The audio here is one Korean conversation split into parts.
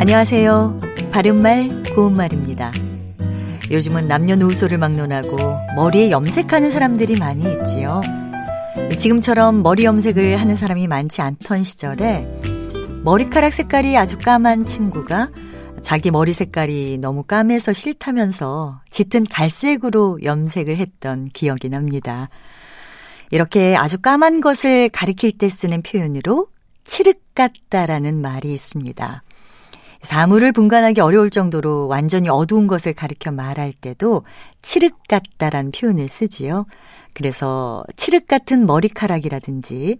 안녕하세요. 바른말 고운말입니다. 요즘은 남녀노소를 막론하고 머리에 염색하는 사람들이 많이 있지요. 지금처럼 머리 염색을 하는 사람이 많지 않던 시절에 머리카락 색깔이 아주 까만 친구가 자기 머리 색깔이 너무 까매서 싫다면서 짙은 갈색으로 염색을 했던 기억이 납니다. 이렇게 아주 까만 것을 가리킬 때 쓰는 표현으로 칠흑 같다라는 말이 있습니다. 사물을 분간하기 어려울 정도로 완전히 어두운 것을 가리켜 말할 때도 칠흑 같다란 표현을 쓰지요. 그래서 칠흑 같은 머리카락이라든지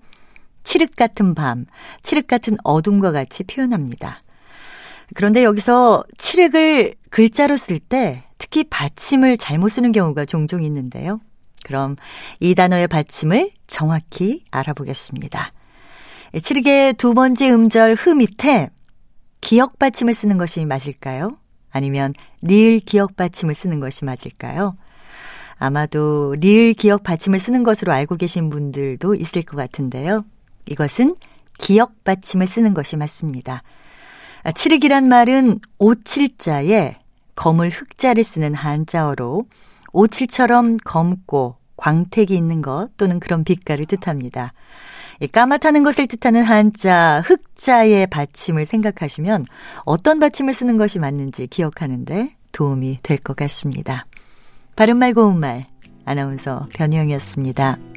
칠흑 같은 밤, 칠흑 같은 어둠과 같이 표현합니다. 그런데 여기서 칠흑을 글자로 쓸 때 특히 받침을 잘못 쓰는 경우가 종종 있는데요. 그럼 이 단어의 받침을 정확히 알아보겠습니다. 칠흑의 두 번째 음절 흐 밑에 기억 받침을 쓰는 것이 맞을까요? 아니면 리을 기억 받침을 쓰는 것이 맞을까요? 아마도 리을 기억 받침을 쓰는 것으로 알고 계신 분들도 있을 것 같은데요. 이것은 기억 받침을 쓰는 것이 맞습니다. 칠흑이란 말은 오칠자에 검을 흑자를 쓰는 한자어로 오칠처럼 검고 광택이 있는 것 또는 그런 빛깔을 뜻합니다. 까맣다는 것을 뜻하는 한자 흑자의 받침을 생각하시면 어떤 받침을 쓰는 것이 맞는지 기억하는데 도움이 될 것 같습니다. 바른말 고운말 아나운서 변희영이었습니다.